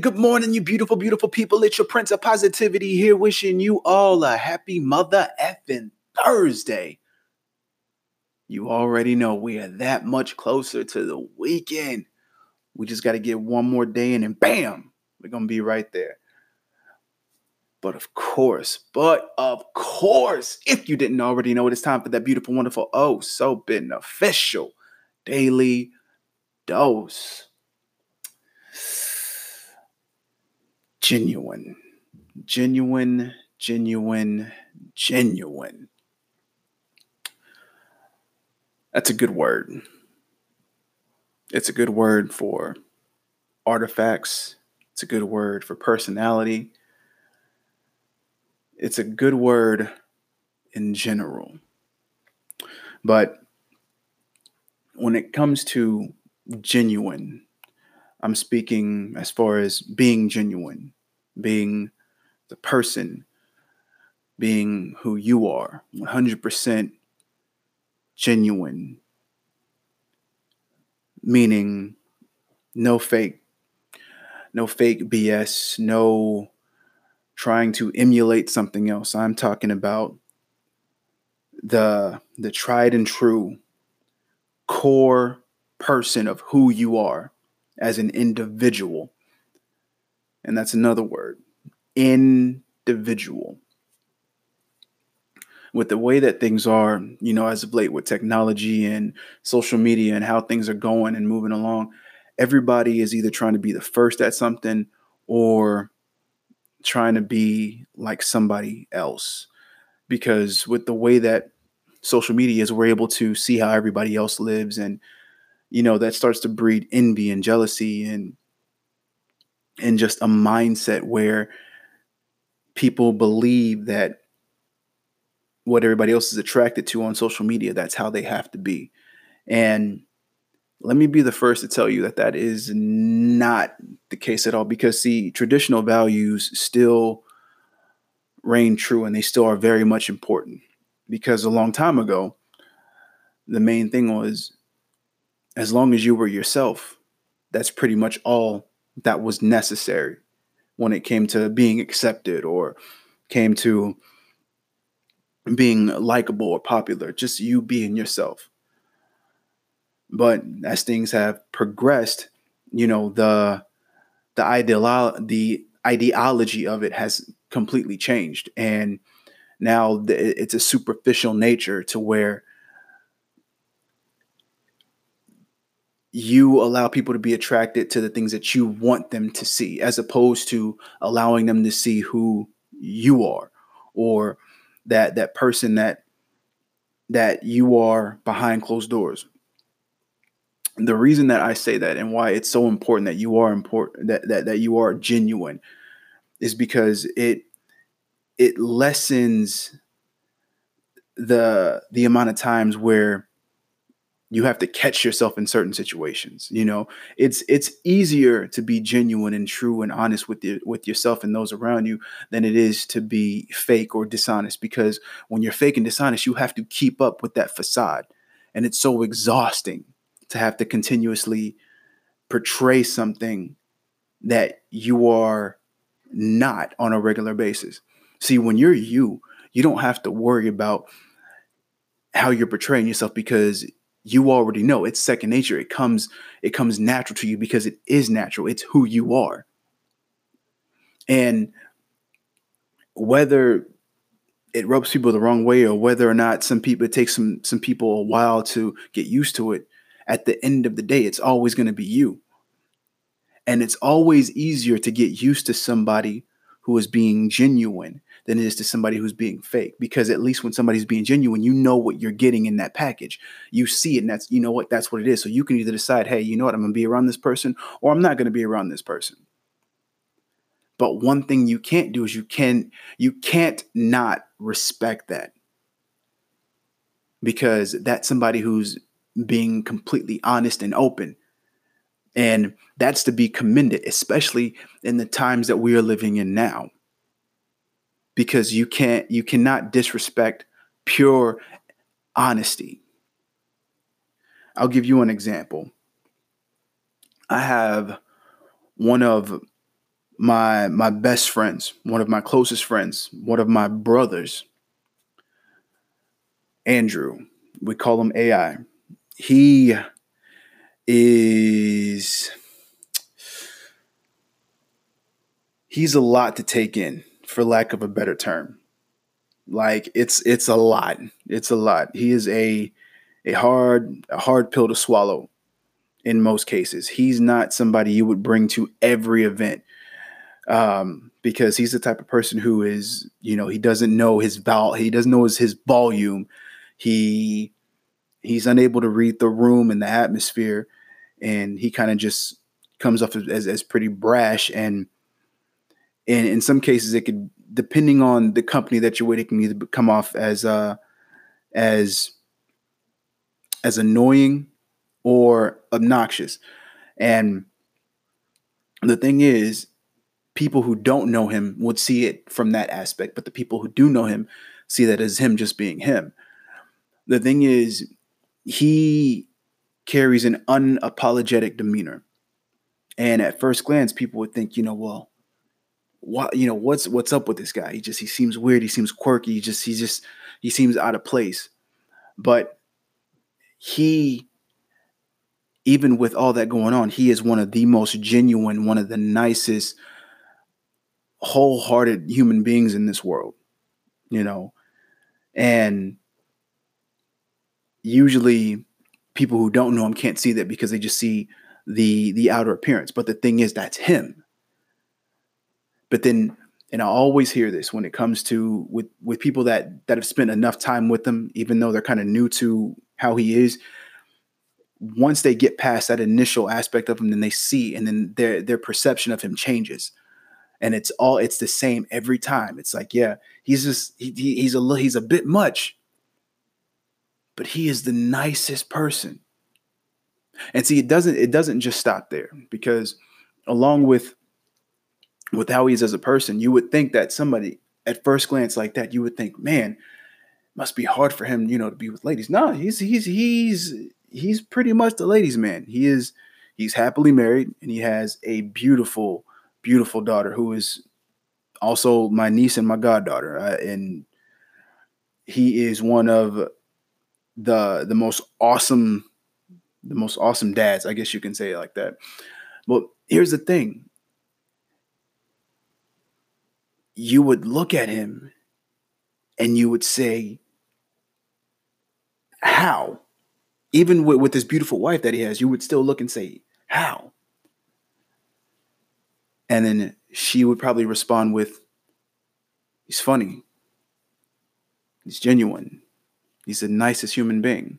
good morning, you beautiful, beautiful people. It's your Prince of Positivity here, wishing you all a happy mother effing Thursday. You already know we are that much closer to the weekend. We just got to get one more day in, and bam, we're going to be right there. But of course, but of course, if you didn't already know it, it's time for that beautiful, wonderful, oh, so beneficial daily dose. Genuine, genuine, genuine, genuine. That's a good word. It's a good word for artifacts. It's a good word for personality. It's a good word in general. But when it comes to genuine, I'm speaking as far as being genuine, being the person, being who you are, 100% genuine, meaning no fake, no fake BS, no trying to emulate something else. I'm talking about the the tried and true core person of who you are as an individual. And that's another word individual. With the way that things are, you know, as of late with technology and social media and how things are going and moving along, everybody is either trying to be the first at something or trying to be like somebody else. Because with the way that social media is we're able to see how everybody else lives and you know that starts to breed envy and jealousy and and just a mindset where people believe that what everybody else is attracted to on social media that's how they have to be. And let me be the first to tell you that that is not the case at all because see traditional values still reign true and they still are very much important because a long time ago, the main thing was as long as you were yourself, that's pretty much all that was necessary when it came to being accepted or came to being likable or popular, just you being yourself. But as things have progressed, you know, the the ideolo- the ideology of it has completely changed and now it's a superficial nature to where you allow people to be attracted to the things that you want them to see as opposed to allowing them to see who you are or that that person that that you are behind closed doors. The reason that i say that and why it's so important that you are important that that, that you are genuine is because it it lessens the the amount of times where you have to catch yourself in certain situations you know? It's it's easier to be genuine and true and honest with your with yourself and those around you than it is to be fake or dishonest because when you're fake and dishonest you have to keep up with that facade. And it's so exhausting to have to continuously portray something that you are not on a regular basis. See, when you're you, you don't have to worry about how you're portraying yourself because you already know it's second nature. It comes it comes natural to you because it is natural. It's who you are. And whether it rubs people the wrong way or whether or not some people it takes some some people a while to get used to it, at the end of the day, it's always going to be you. And it's always easier to get used to somebody who is being genuine than it is to somebody who's being fake. Because at least when somebody's being genuine, you know what you're getting in that package. You see it, and that's you know what that's what it is. So you can either decide, hey, you know what, I'm gonna be around this person, or I'm not gonna be around this person. But one thing you can't do is you can you can't not respect that. Because that's somebody who's being completely honest and open. And that's to be commended, especially in the times that we are living in now because you can't you cannot disrespect pure honesty. I'll give you an example. I have one of my my best friends, one of my closest friends, one of my brothers, Andrew. We call him AI. He is he's a lot to take in for lack of a better term. Like it's it's a lot. It's a lot. He is a a hard a hard pill to swallow in most cases. He's not somebody you would bring to every event um, because he's the type of person who is, you know, he doesn't know his vol, he doesn't know his, his volume. He he's unable to read the room and the atmosphere, and he kind of just comes off as, as pretty brash and and in some cases it could depending on the company that you're with it can either come off as uh as as annoying or obnoxious and the thing is people who don't know him would see it from that aspect, but the people who do know him see that as him just being him. The thing is, he carries an unapologetic demeanor. And at first glance, people would think, you know, well, what you know, what's what's up with this guy? He just he seems weird, he seems quirky, he just he just he seems out of place. But he even with all that going on, he is one of the most genuine, one of the nicest, wholehearted human beings in this world, you know. And usually people who don't know him can't see that because they just see the the outer appearance. But the thing is that's him. But then and I always hear this when it comes to with with people that that have spent enough time with him, even though they're kind of new to how he is. Once they get past that initial aspect of him, then they see, and then their their perception of him changes and it's all it's the same every time. It's like, yeah, he's just he, he's a he's a bit much, but he is the nicest person. And see, it doesn't it doesn't just stop there because along with with how he is as a person, you would think that somebody at first glance like that, you would think, man, must be hard for him, you know, to be with ladies. No, he's he's he's he's pretty much the ladies' man. He is he's happily married and he has a beautiful beautiful daughter who is also my niece and my goddaughter, uh, and he is one of the the most awesome the most awesome dads, I guess you can say it like that. But here's the thing. You would look at him and you would say, How? Even with, with this beautiful wife that he has, you would still look and say, How? And then she would probably respond with, He's funny. He's genuine. He's the nicest human being.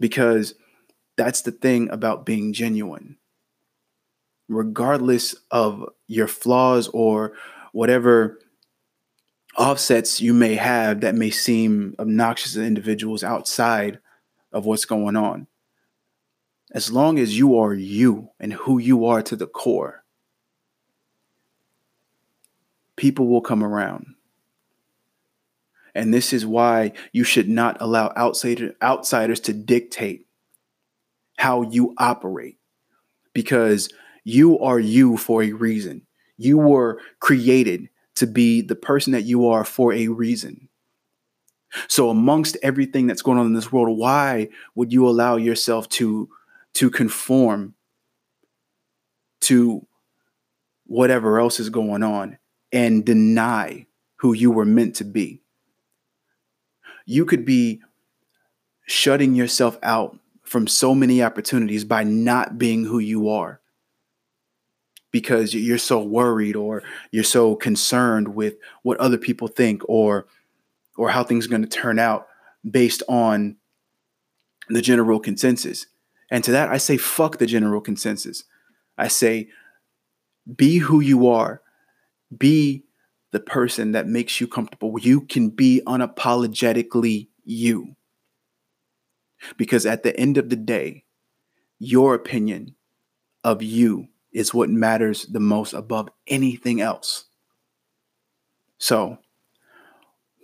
Because that's the thing about being genuine. Regardless of your flaws or whatever offsets you may have that may seem obnoxious to individuals outside of what's going on as long as you are you and who you are to the core, people will come around. And this is why you should not allow outsider, outsiders to dictate how you operate because you are you for a reason. You were created to be the person that you are for a reason. So, amongst everything that's going on in this world, why would you allow yourself to to conform to whatever else is going on and deny who you were meant to be. You could be shutting yourself out from so many opportunities by not being who you are because you're so worried or you're so concerned with what other people think or or how things are going to turn out based on the general consensus and to that, I say, fuck the general consensus. I say, be who you are. Be the person that makes you comfortable. You can be unapologetically you. Because at the end of the day, your opinion of you is what matters the most above anything else. So,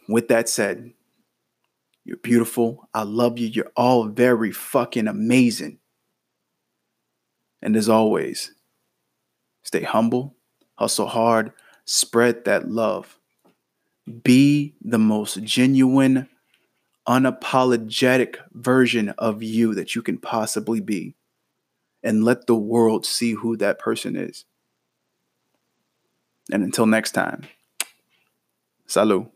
with that said, you're beautiful. I love you. You're all very fucking amazing. And as always, Stay humble, hustle hard, spread that love. Be the most genuine, unapologetic version of you that you can possibly be. And let the world see who that person is. And until next time, salut.